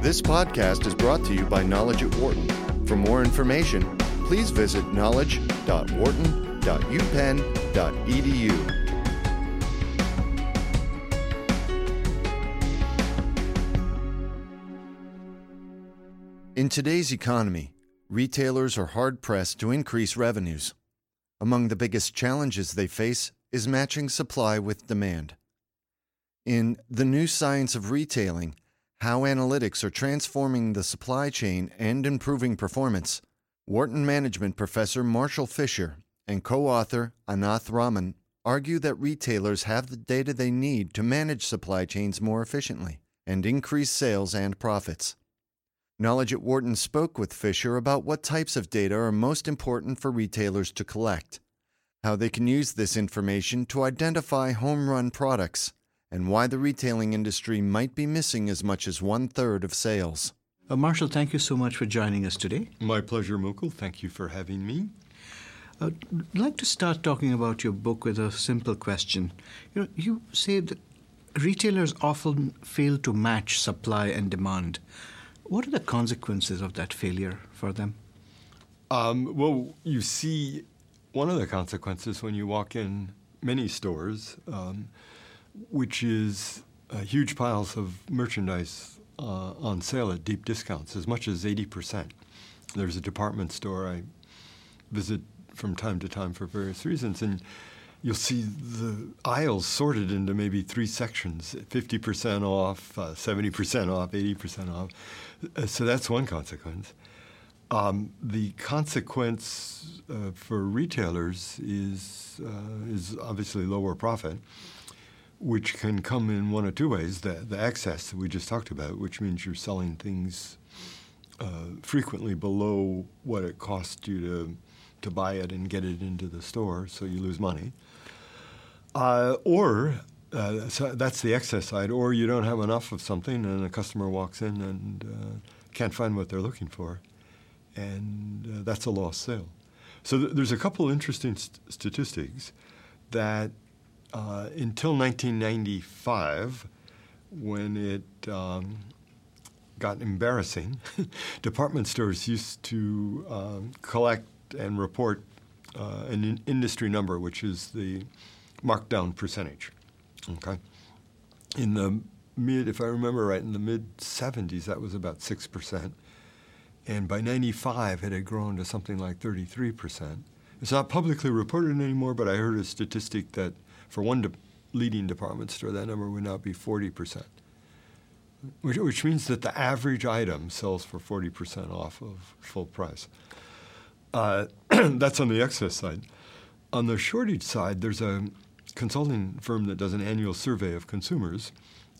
This podcast is brought to you by Knowledge at Wharton. For more information, please visit knowledge.wharton.upenn.edu. In today's economy, retailers are hard pressed to increase revenues. Among the biggest challenges they face is matching supply with demand. In The New Science of Retailing How Analytics Are Transforming the Supply Chain and Improving Performance, Wharton Management professor Marshall Fisher and co author Ananth Raman argue that retailers have the data they need to manage supply chains more efficiently and increase sales and profits. Knowledge at Wharton spoke with Fisher about what types of data are most important for retailers to collect, how they can use this information to identify home run products, and why the retailing industry might be missing as much as one third of sales. Uh, Marshall, thank you so much for joining us today. My pleasure, Mukul. Thank you for having me. Uh, I'd like to start talking about your book with a simple question. You know, you say that retailers often fail to match supply and demand. What are the consequences of that failure for them? Um, well, you see one of the consequences when you walk in many stores, um, which is uh, huge piles of merchandise uh, on sale at deep discounts, as much as 80%. There's a department store I visit from time to time for various reasons, and you'll see the aisles sorted into maybe three sections 50% off, uh, 70% off, 80% off. Uh, so that's one consequence. Um, the consequence uh, for retailers is, uh, is obviously lower profit, which can come in one of two ways the, the excess that we just talked about, which means you're selling things uh, frequently below what it costs you to, to buy it and get it into the store, so you lose money. Uh, or uh, so that's the excess side, or you don't have enough of something and a customer walks in and uh, can't find what they're looking for, and uh, that's a lost sale. So th- there's a couple interesting st- statistics that uh, until 1995, when it um, got embarrassing, department stores used to um, collect and report uh, an in- industry number, which is the markdown percentage. Okay. In the mid, if I remember right, in the mid 70s, that was about 6%. And by 95, it had grown to something like 33%. It's not publicly reported anymore, but I heard a statistic that for one de- leading department store, that number would now be 40%, which, which means that the average item sells for 40% off of full price. Uh, that's on the excess side. On the shortage side, there's a consulting firm that does an annual survey of consumers.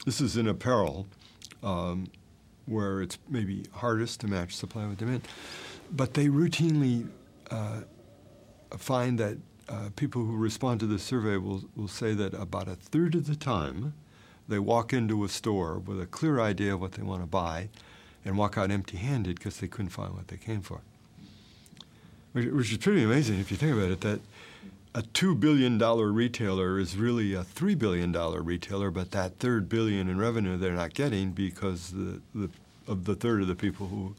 This is in apparel, um, where it's maybe hardest to match supply with demand. But they routinely uh, find that uh, people who respond to the survey will, will say that about a third of the time they walk into a store with a clear idea of what they want to buy and walk out empty handed because they couldn't find what they came for. Which, which is pretty amazing if you think about it, that a $2 billion retailer is really a $3 billion retailer, but that third billion in revenue they're not getting because the, the, of the third of the people who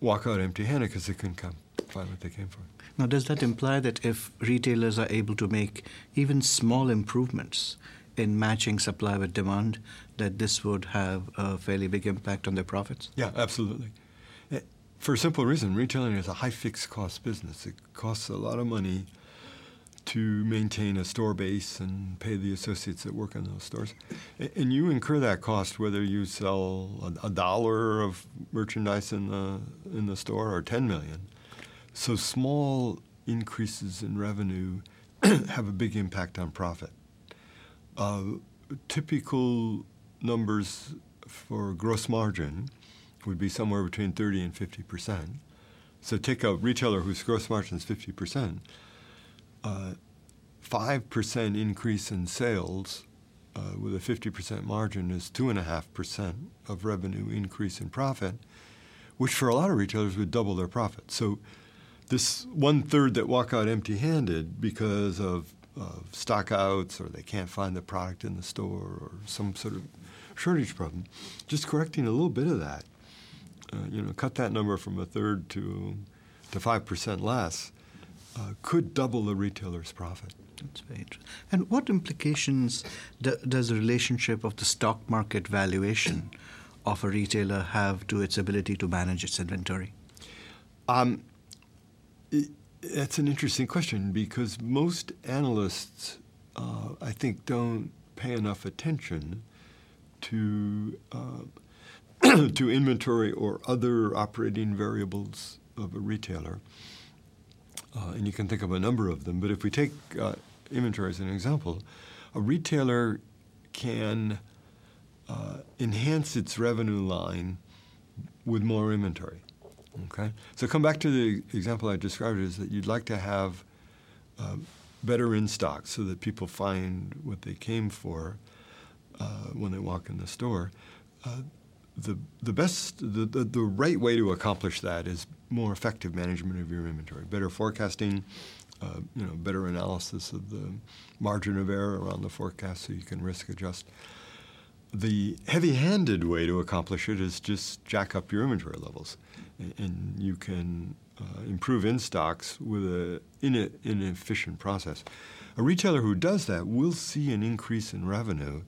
walk out empty handed because they couldn't come find what they came for. Now, does that imply that if retailers are able to make even small improvements in matching supply with demand, that this would have a fairly big impact on their profits? Yeah, absolutely. Eh, for a simple reason, retailing is a high fixed cost business. It costs a lot of money to maintain a store base and pay the associates that work in those stores. And you incur that cost whether you sell a, a, dollar of merchandise in the in the store or 10 million. So small increases in revenue have a big impact on profit. Uh, typical numbers for gross margin would be somewhere between 30 and 50 percent. So take a retailer whose gross margin is 50 percent uh, 5% increase in sales uh, with a 50% margin is 2.5% of revenue increase in profit, which for a lot of retailers would double their profit. So this one third that walk out empty handed because of of stockouts or they can't find the product in the store or some sort of shortage problem. Just correcting a little bit of that, uh, you know, cut that number from a third to to five percent less, uh, could double the retailer's profit. That's very interesting. And what implications do, does the relationship of the stock market valuation of a retailer have to its ability to manage its inventory? Um, that's an interesting question because most analysts, uh, I think, don't pay enough attention to uh, to inventory or other operating variables of a retailer. Uh, and you can think of a number of them. But if we take uh, inventory as an example, a retailer can uh, enhance its revenue line with more inventory. Okay, so come back to the example I described is that you'd like to have uh, better in stock so that people find what they came for uh, when they walk in the store. Uh, the the best the, the, the right way to accomplish that is more effective management of your inventory, better forecasting, uh, you know, better analysis of the margin of error around the forecast so you can risk adjust. The heavy-handed way to accomplish it is just jack up your inventory levels, and, you can uh, improve in stocks with a in inefficient process. A retailer who does that will see an increase in revenue,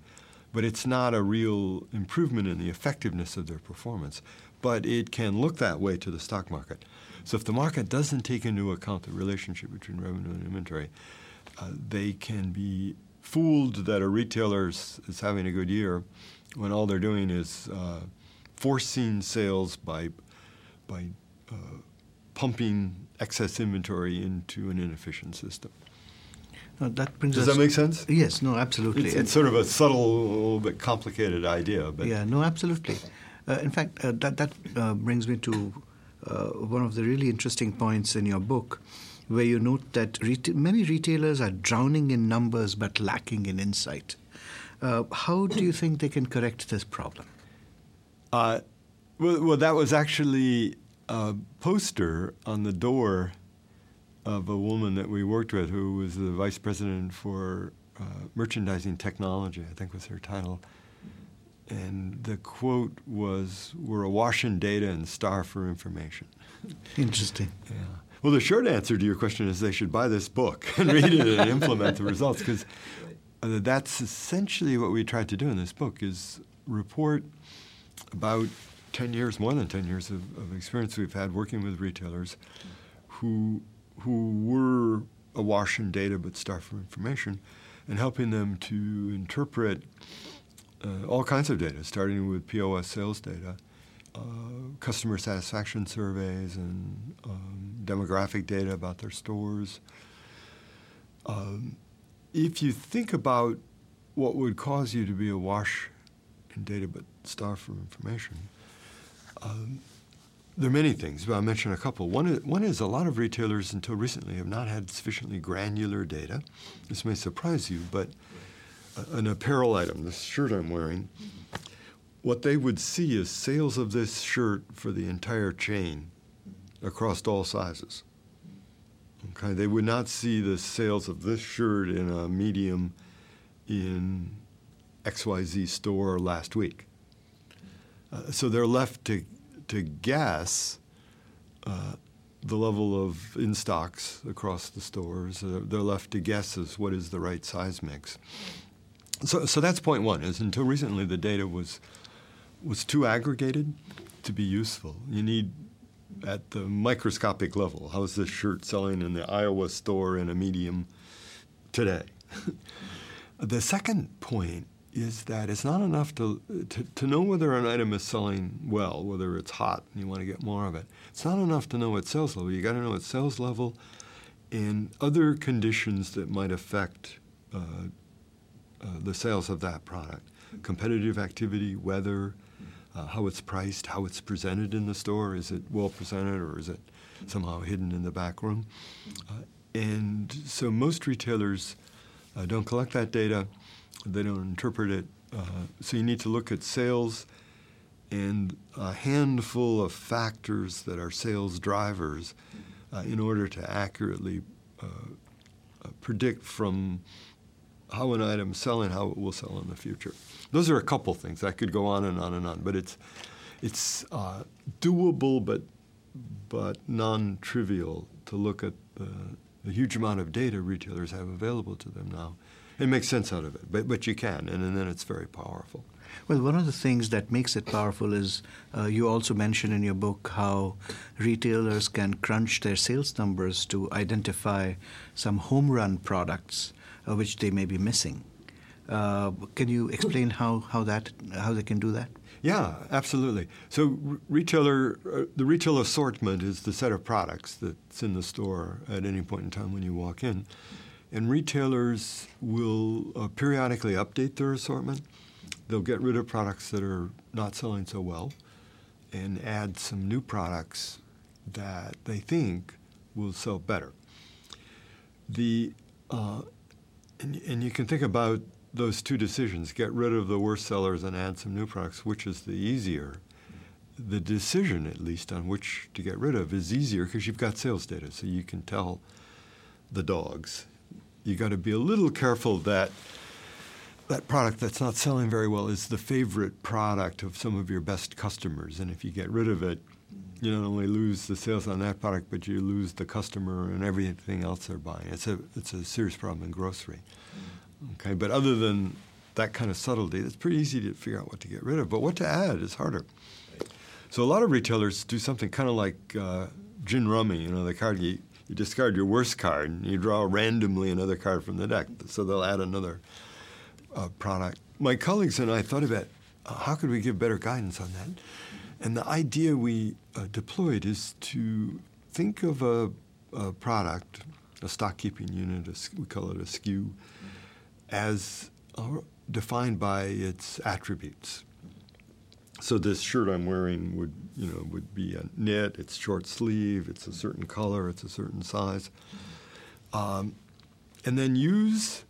but it's not a real improvement in the effectiveness of their performance. But it can look that way to the stock market. So if the market doesn't take into account the relationship between revenue and inventory, uh, they can be fooled that a retailer is, having a good year when all they're doing is uh, forcing sales by by uh, pumping excess inventory into an inefficient system. No, that brings Does that make sense? Yes, no, absolutely. It's, it's, sort of a subtle, a little bit complicated idea, but yeah, no, absolutely. Uh, in fact, uh, that that uh, brings me to uh, one of the really interesting points in your book, where you note that reta- many retailers are drowning in numbers but lacking in insight. Uh, how do you think they can correct this problem? Uh, well, well, that was actually a poster on the door of a woman that we worked with who was the vice president for uh, merchandising technology, I think was her title. And the quote was, We're awash in data and starve for information. Interesting. Yeah. Well, the short answer to your question is they should buy this book and read it and implement the results because uh, that's essentially what we tried to do in this book is report about 10 years, more than 10 years of, of experience we've had working with retailers who, who were awash in data but starved for information and helping them to interpret uh, all kinds of data, starting with POS sales data, uh, customer satisfaction surveys, and um, demographic data about their stores. Um, if you think about what would cause you to be awash in data but starve for information, um, there are many things, but I'll mention a couple. One is, one is a lot of retailers until recently have not had sufficiently granular data. This may surprise you, but an apparel item, this shirt I'm wearing, what they would see is sales of this shirt for the entire chain across all sizes. Okay, they would not see the sales of this shirt in a medium in XYZ store last week. Uh, so they're left to, to guess uh, the level of in stocks across the stores. Uh, they're left to guess as what is the right size mix. So, so that's point one. Is until recently the data was was too aggregated to be useful. You need at the microscopic level. How is this shirt selling in the Iowa store in a medium today? the second point is that it's not enough to, to, to know whether an item is selling well, whether it's hot and you want to get more of it. It's not enough to know its sales level. You got to know its sales level and other conditions that might affect uh, uh, the sales of that product. Competitive activity, weather, uh, how it's priced, how it's presented in the store. Is it well presented or is it somehow hidden in the back room? Uh, and so most retailers uh, don't collect that data, they don't interpret it. Uh, so you need to look at sales and a handful of factors that are sales drivers in order to accurately uh, predict from how an item is selling, how it will sell in the future. Those are a couple things. I could go on and on and on, but it's it's uh, doable, but but non-trivial to look at the, the, huge amount of data retailers have available to them now and make sense out of it. But but you can, and, and then it's very powerful. Well, one of the things that makes it powerful is uh, you also mention in your book how retailers can crunch their sales numbers to identify some home run products uh, which they may be missing. Uh, can you explain how, how that how they can do that? Yeah, absolutely. So retailer uh, the retail assortment is the set of products that's in the store at any point in time when you walk in. And retailers will uh, periodically update their assortment. They'll get rid of products that are not selling so well and add some new products that they think will sell better. The uh, and, and you can think about those two decisions get rid of the worst sellers and add some new products, which is the easier. The decision, at least, on which to get rid of is easier because you've got sales data, so you can tell the dogs. You got to be a little careful that that product that's not selling very well is the favorite product of some of your best customers, and if you get rid of it, you not only lose the sales on that product, but you lose the customer and everything else they're buying. It's a it's a serious problem in grocery. Okay, but other than that kind of subtlety, it's pretty easy to figure out what to get rid of. But what to add is harder. So a lot of retailers do something kind of like uh, gin rummy. You know, the card you, you discard your worst card and you draw randomly another card from the deck. So they'll add another uh, product. My colleagues and I thought about uh, how could we give better guidance on that. And the idea we uh, deployed is to think of a, a product, a stock keeping unit, a, we call it a SKU, as uh, defined by its attributes. So this shirt I'm wearing would, you know, would be a knit. It's short sleeve. It's a certain color. It's a certain size. Um, and then use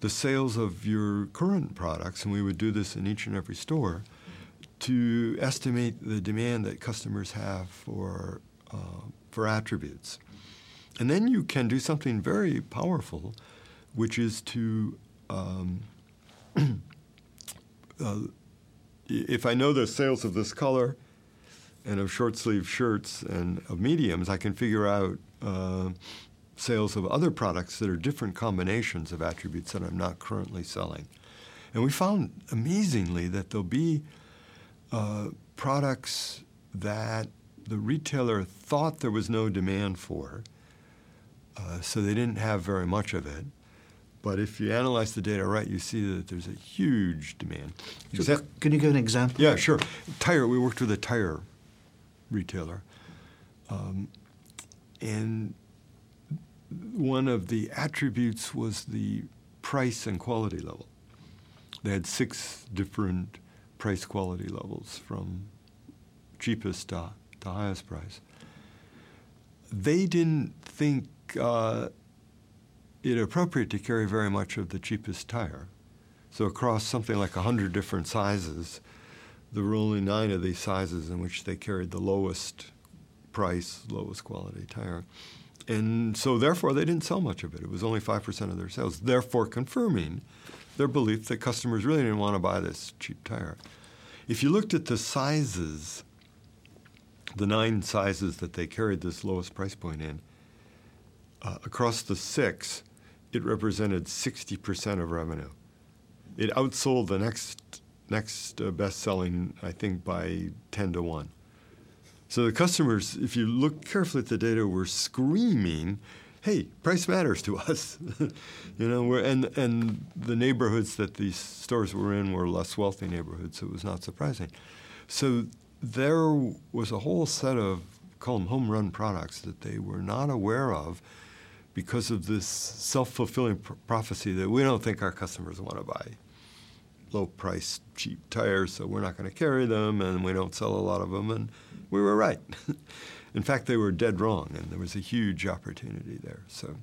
the sales of your current products, and we would do this in each and every store, to estimate the demand that customers have for uh, for attributes. And then you can do something very powerful, which is to um, uh, if I know the sales of this color and of short sleeve shirts and of mediums, I can figure out uh, sales of other products that are different combinations of attributes that I'm not currently selling. And we found amazingly that there'll be uh, products that the retailer thought there was no demand for, uh, so they didn't have very much of it. But if you analyze the data right, you see that there's a huge demand. So can you give an example? Yeah, sure. Tire. We worked with a tire retailer, um, and one of the attributes was the price and quality level. They had six different price quality levels from cheapest to, to highest price. They didn't think uh, it appropriate to carry very much of the cheapest tire. So across something like 100 different sizes, there were only nine of these sizes in which they carried the lowest price, lowest quality tire. And so therefore they didn't sell much of it. It was only 5% of their sales, therefore confirming their belief that customers really didn't want to buy this cheap tire. If you looked at the sizes, the nine sizes that they carried this lowest price point in, uh, across the six, it represented 60% of revenue. It outsold the next next uh, best selling, I think, by 10 to 1. So the customers, if you look carefully at the data, were screaming, hey, price matters to us. you know, and, and the neighborhoods that these stores were in were less wealthy neighborhoods, so it was not surprising. So there was a whole set of, call them home run products that they were not aware of because of this self-fulfilling pr- prophecy that we don't think our customers want to buy. Low price cheap tires so we're not going to carry them and we don't sell a lot of them and we were right. In fact they were dead wrong and there was a huge opportunity there so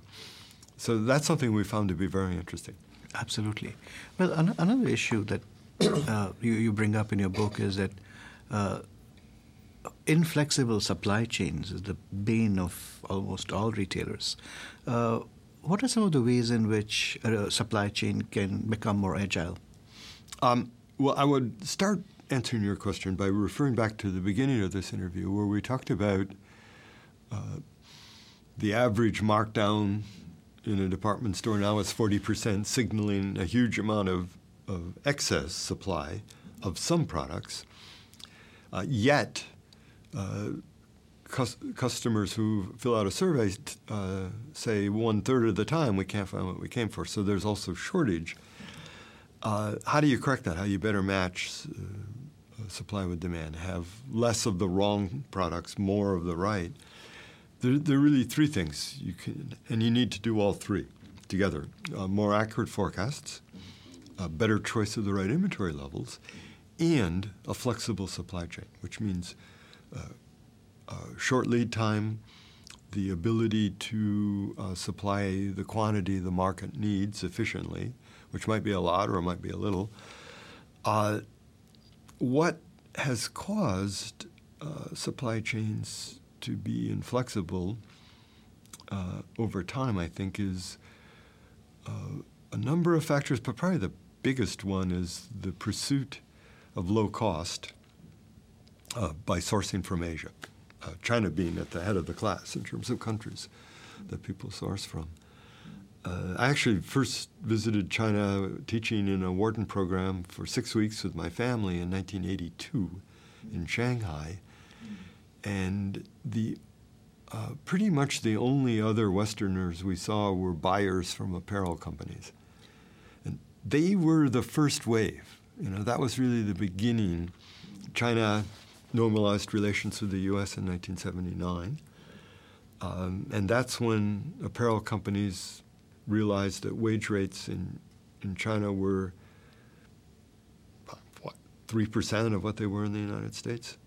so that's something we found to be very interesting. Absolutely. Well an- another issue that uh, you, you, bring up in your book is that uh, inflexible supply chains is the bane of almost all retailers. Uh, what are some of the ways in which a supply chain can become more agile? Um, well, I would start answering your question by referring back to the beginning of this interview where we talked about uh, the average markdown in a department store now is 40%, signaling a huge amount of, of excess supply of some products. Uh, yet, uh, cus- customers who fill out a survey uh, say one third of the time we can't find what we came for. So there's also shortage. Uh, how do you correct that? How do you better match uh, supply with demand? Have less of the wrong products, more of the right. There, there, are really three things you can, and you need to do all three together: more accurate forecasts, a better choice of the right inventory levels, and a flexible supply chain, which means short lead time, the ability to uh, supply the quantity the market needs efficiently, which might be a lot or it might be a little. Uh, what has caused uh, supply chains to be inflexible uh, over time, I think, is a number of factors, but probably the biggest one is the pursuit of low cost uh, by sourcing from Asia. Uh, China being at the head of the class in terms of countries that people source from. Uh, I actually first visited China teaching in a Wharton program for six weeks with my family in 1982 in Shanghai. And the uh, pretty much the only other Westerners we saw were buyers from apparel companies. And they were the first wave. You know, that was really the beginning. China normalized relations with the U.S. in 1979. Um, and that's when apparel companies realized that wage rates in, in China were, what, 3% of what they were in the United States.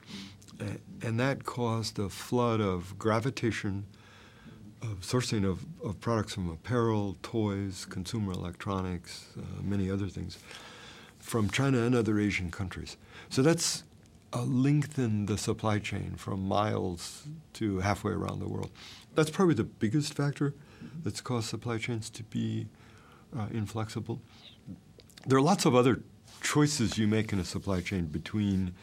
And that caused a flood of gravitation, of sourcing of, of products from apparel, toys, consumer electronics, uh, many other things, from China and other Asian countries. So that's uh, lengthen the supply chain from miles to halfway around the world. That's probably the biggest factor that's caused supply chains to be uh, inflexible. There are lots of other choices you make in a supply chain between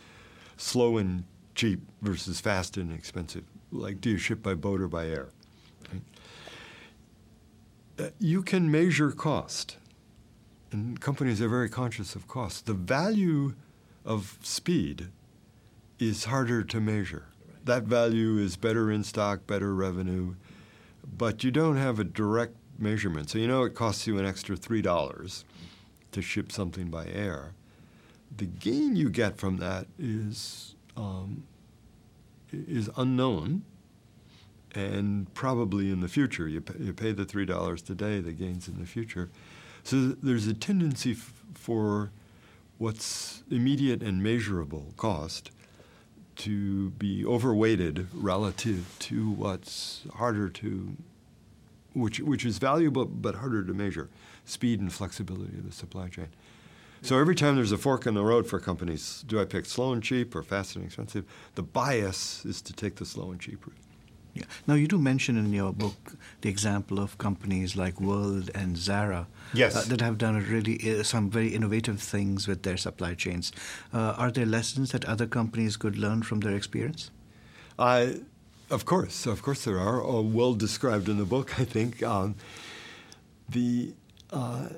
slow and cheap versus fast and expensive. Like, do you ship by boat or by air? Right? Uh, you can measure cost, and companies are very conscious of cost. The value of speed is harder to measure. That value is better in stock, better revenue, but you don't have a direct measurement. So you know it costs you an extra $3 to ship something by air. The gain you get from that is, um, is unknown and probably in the future. You pay, you pay the $3 today, the gain's in the future. So there's a tendency f- for what's immediate and measurable cost to be overweighted relative to what's harder to, which, which is valuable but harder to measure speed and flexibility of the supply chain. So every time there's a fork in the road for companies, do I pick slow and cheap or fast and expensive? The bias is to take the slow and cheap route. Yeah. Now, you do mention in your book the example of companies like World and Zara yes. uh, that have done really uh, some very innovative things with their supply chains. Uh, are there lessons that other companies could learn from their experience? of course, of course there are. Well described in the book, I think. Um, the uh,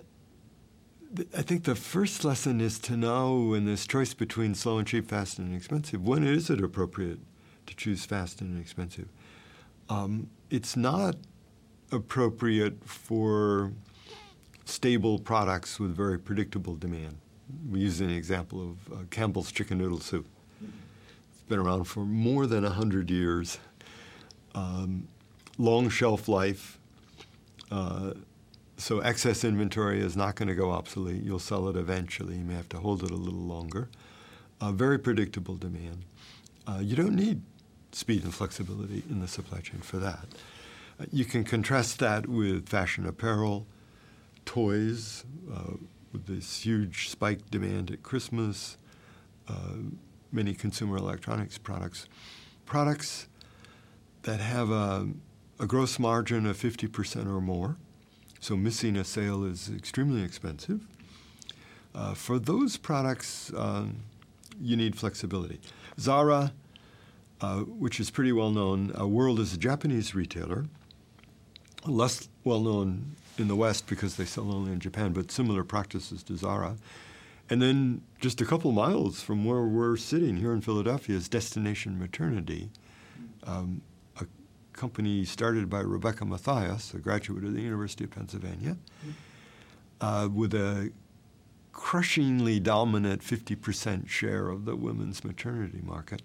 I think the first lesson is to know in this choice between slow and cheap, fast and expensive, when is it appropriate to choose fast and expensive? Um, it's not appropriate for stable products with very predictable demand. We use an example of uh, Campbell's chicken noodle soup. It's been around for more than 100 years. Um, long shelf life. Uh, so excess inventory is not going to go obsolete. You'll sell it eventually. You may have to hold it a little longer. Uh, very predictable demand. Uh, you don't need speed and flexibility in the supply chain for that. Uh, you can contrast that with fashion apparel, toys, uh, with this huge spike demand at Christmas, uh, many consumer electronics products, products that have a, a gross margin of 50% or more, so missing a sale is extremely expensive. Uh, for those products, um, you need flexibility. Zara, uh, which is pretty well known, uh, World is a Japanese retailer, less well known in the West because they sell only in Japan, but similar practices to Zara. And then just a couple miles from where we're sitting here in Philadelphia is Destination Maternity, um, a company started by Rebecca Matthias, a graduate of the University of Pennsylvania, uh, with a crushingly dominant 50% share of the women's maternity market.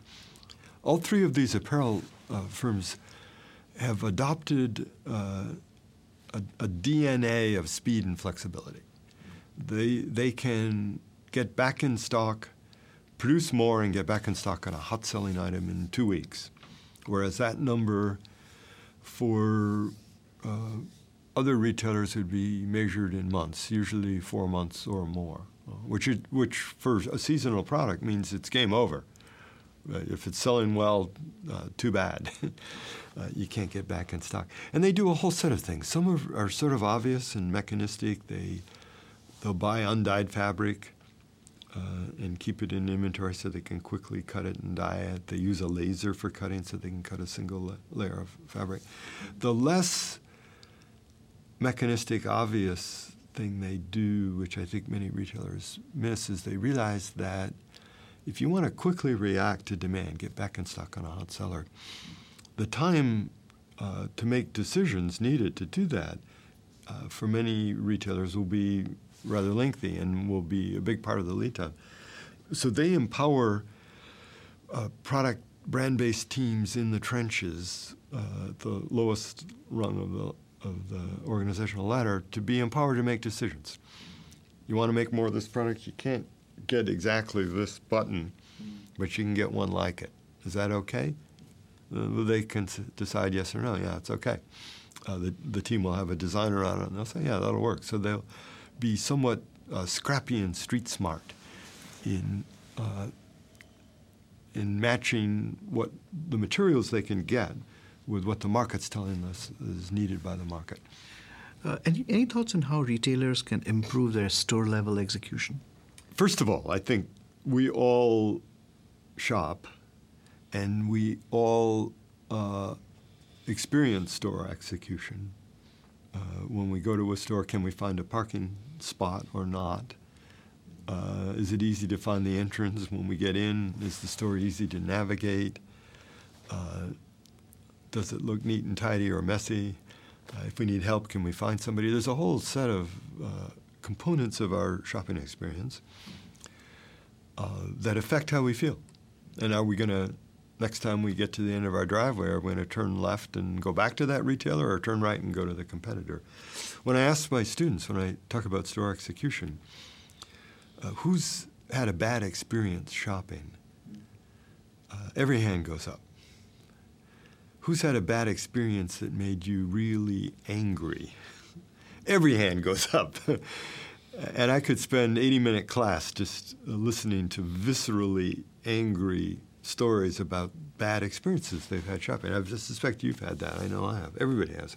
All three of these apparel uh, firms have adopted uh, a, a, DNA of speed and flexibility. They, they can get back in stock, produce more, and get back in stock on a hot selling item in two weeks. Whereas that number for uh, other retailers would be measured in months, usually four months or more, which, it, which for a seasonal product means it's game over. Uh, if it's selling well, uh, too bad. uh, you can't get back in stock. And they do a whole set of things. Some are, are sort of obvious and mechanistic. They, they'll buy undyed fabric uh, and keep it in inventory so they can quickly cut it and dye it. They use a laser for cutting so they can cut a single la- layer of fabric. The less mechanistic, obvious thing they do, which I think many retailers miss, is they realize that if you want to quickly react to demand, get back in stock on a hot seller, the time uh, to make decisions needed to do that uh, for many retailers will be rather lengthy and will be a big part of the lead time. So they empower uh, product brand based teams in the trenches, uh, the lowest rung of the, of the organizational ladder, to be empowered to make decisions. You want to make more of this product, you can't get exactly this button, but you can get one like it. Is that okay? Uh, they can decide yes or no. Yeah, it's okay. Uh, the, the team will have a designer on it, and they'll say, yeah, that'll work. So they'll be somewhat uh, scrappy and street smart in uh, in matching what the materials they can get with what the market's telling us is needed by the market. Uh, any, any thoughts on how retailers can improve their store level execution? First of all, I think we all shop and we all uh, experience store execution. Uh, when we go to a store, can we find a parking spot or not? Uh, is it easy to find the entrance when we get in? Is the store easy to navigate? Uh, does it look neat and tidy or messy? Uh, if we need help, can we find somebody? There's a whole set of uh, components of our shopping experience uh, that affect how we feel. And are we going to, next time we get to the end of our driveway, are we going to turn left and go back to that retailer or turn right and go to the competitor? When I ask my students, when I talk about store execution, uh, who's had a bad experience shopping? Uh, every hand goes up. Who's had a bad experience that made you really angry? Every hand goes up. and I could spend 80 minute class just listening to viscerally angry stories about bad experiences they've had shopping. I suspect you've had that. I know I have. Everybody has.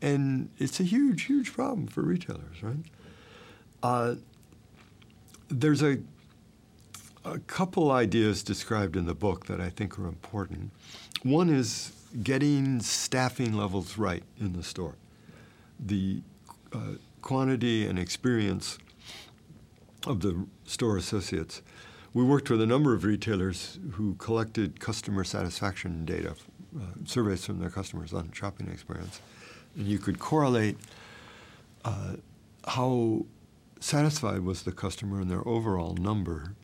And it's a huge, huge problem for retailers, right? Uh, there's a, a couple ideas described in the book that I think are important. One is getting staffing levels right in the store the uh, quantity and experience of the store associates. We worked with a number of retailers who collected customer satisfaction data, uh, surveys from their customers on shopping experience. And you could correlate uh, how satisfied was the customer and their overall number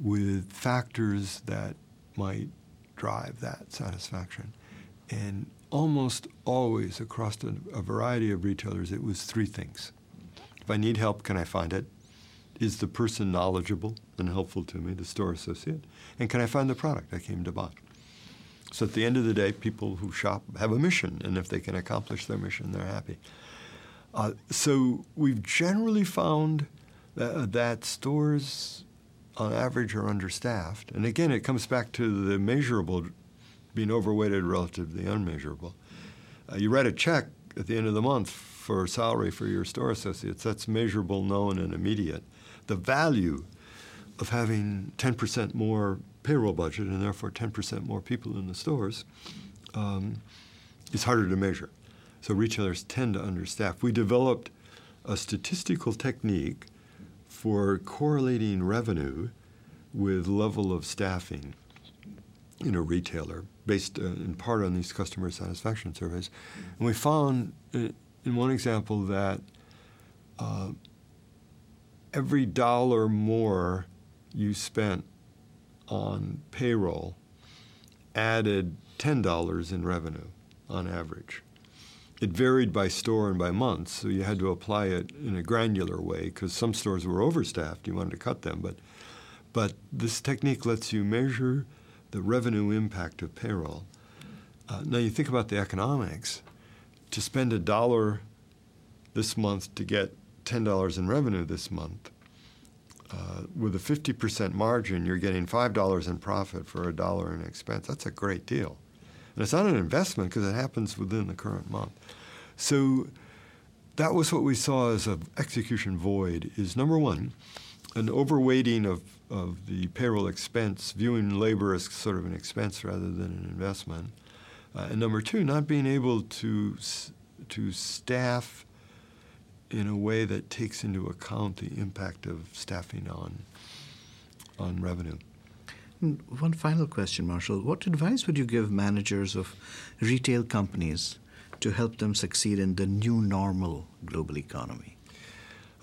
with factors that might drive that satisfaction. And almost always across a, a, variety of retailers, it was three things. If I need help, can I find it? Is the person knowledgeable and helpful to me, the store associate? And can I find the product I came to buy? So at the end of the day, people who shop have a mission, and if they can accomplish their mission, they're happy. Uh, so we've generally found that, that stores, on average, are understaffed. And again, it comes back to the measurable being overweighted relative to the unmeasurable. Uh, you write a check at the end of the month for salary for your store associates. That's measurable, known, and immediate. The value of having 10% more payroll budget and therefore 10% more people in the stores um, is harder to measure. So retailers tend to understaff. We developed a statistical technique for correlating revenue with level of staffing in a retailer based uh, in part on these customer satisfaction surveys. And we found uh, in one example that uh, every dollar more you spent on payroll added $10 in revenue on average. It varied by store and by month, so you had to apply it in a granular way because some stores were overstaffed. You wanted to cut them, but but this technique lets you measure the revenue impact of payroll. Uh, now you think about the economics. To spend a dollar this month to get ten dollars in revenue this month, uh, with a 50% margin, you're getting $5 in profit for a dollar in expense. That's a great deal. And it's not an investment because it happens within the current month. So that was what we saw as an execution void is number one, an overweighting of, of the payroll expense, viewing labor as sort of an expense rather than an investment. Uh, and number two, not being able to, to staff in a way that takes into account the impact of staffing on, on revenue. One final question, Marshall. What advice would you give managers of retail companies to help them succeed in the new normal global economy?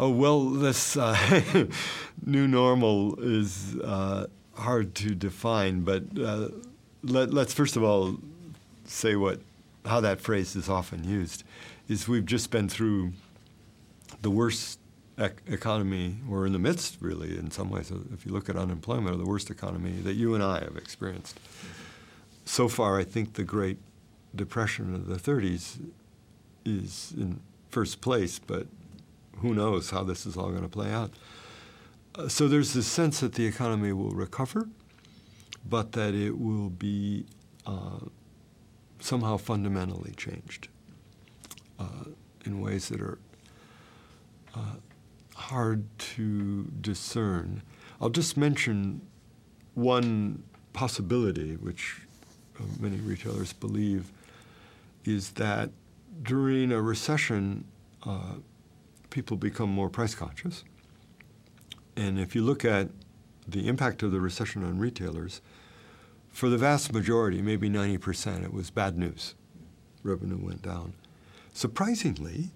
Oh, well, this uh, new normal is uh, hard to define, but uh, let, us first of all say what, how that phrase is often used. Is we've just been through the worst ec- economy we're in the midst, really, in some ways. If you look at unemployment, or the worst economy that you and I have experienced. So far, I think the Great Depression of the 30s is in first place, but who knows how this is all going to play out. Uh, so there's this sense that the economy will recover, but that it will be uh, somehow fundamentally changed uh, in ways that are uh, hard to discern. I'll just mention one possibility, which uh, many retailers believe, is that during a recession, uh, people become more price conscious. And if you look at the impact of the recession on retailers, for the vast majority, maybe 90%, it was bad news. Revenue went down. Surprisingly,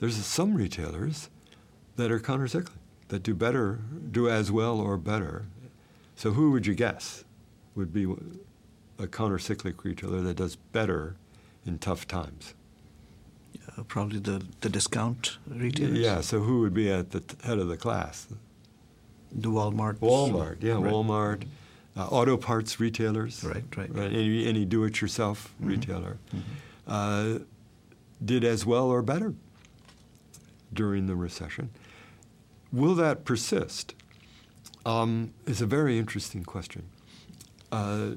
there's some retailers that are countercyclical, that do better, do as well or better. So who would you guess would be a countercyclical retailer that does better in tough times? Probably the, the discount retailers. Yeah, so who would be at the t- head of the class? The Walmart. Walmart, yeah, right. Walmart. Uh, auto parts retailers. Right, right. right any, any do it yourself mm-hmm. retailer. Mm-hmm. Uh, did as well or better during the recession. Will that persist? Um, is a very interesting question. Uh,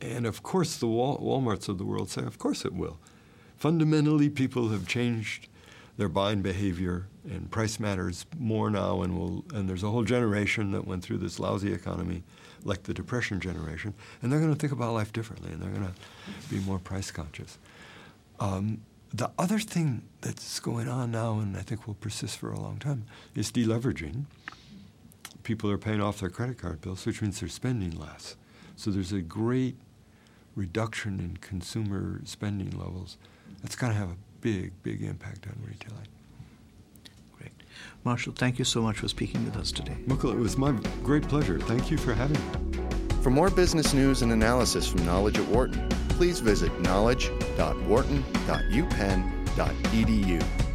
and of course, the Wal- Walmarts of the world say, of course it will. Fundamentally, people have changed their buying behavior, and price matters more now. And will, and there's a whole generation that went through this lousy economy, like the Depression generation, and they're going to think about life differently, and they're going to be more price conscious. Um, the other thing that's going on now, and I think will persist for a long time, is deleveraging. People are paying off their credit card bills, which means they're spending less. So there's a great reduction in consumer spending levels. That's going to have a big, big impact on retailing. Great. Marshall, thank you so much for speaking with us today. Mukul, it was my great pleasure. Thank you for having me. For more business news and analysis from Knowledge at Wharton, please visit knowledge.wharton.upenn.edu.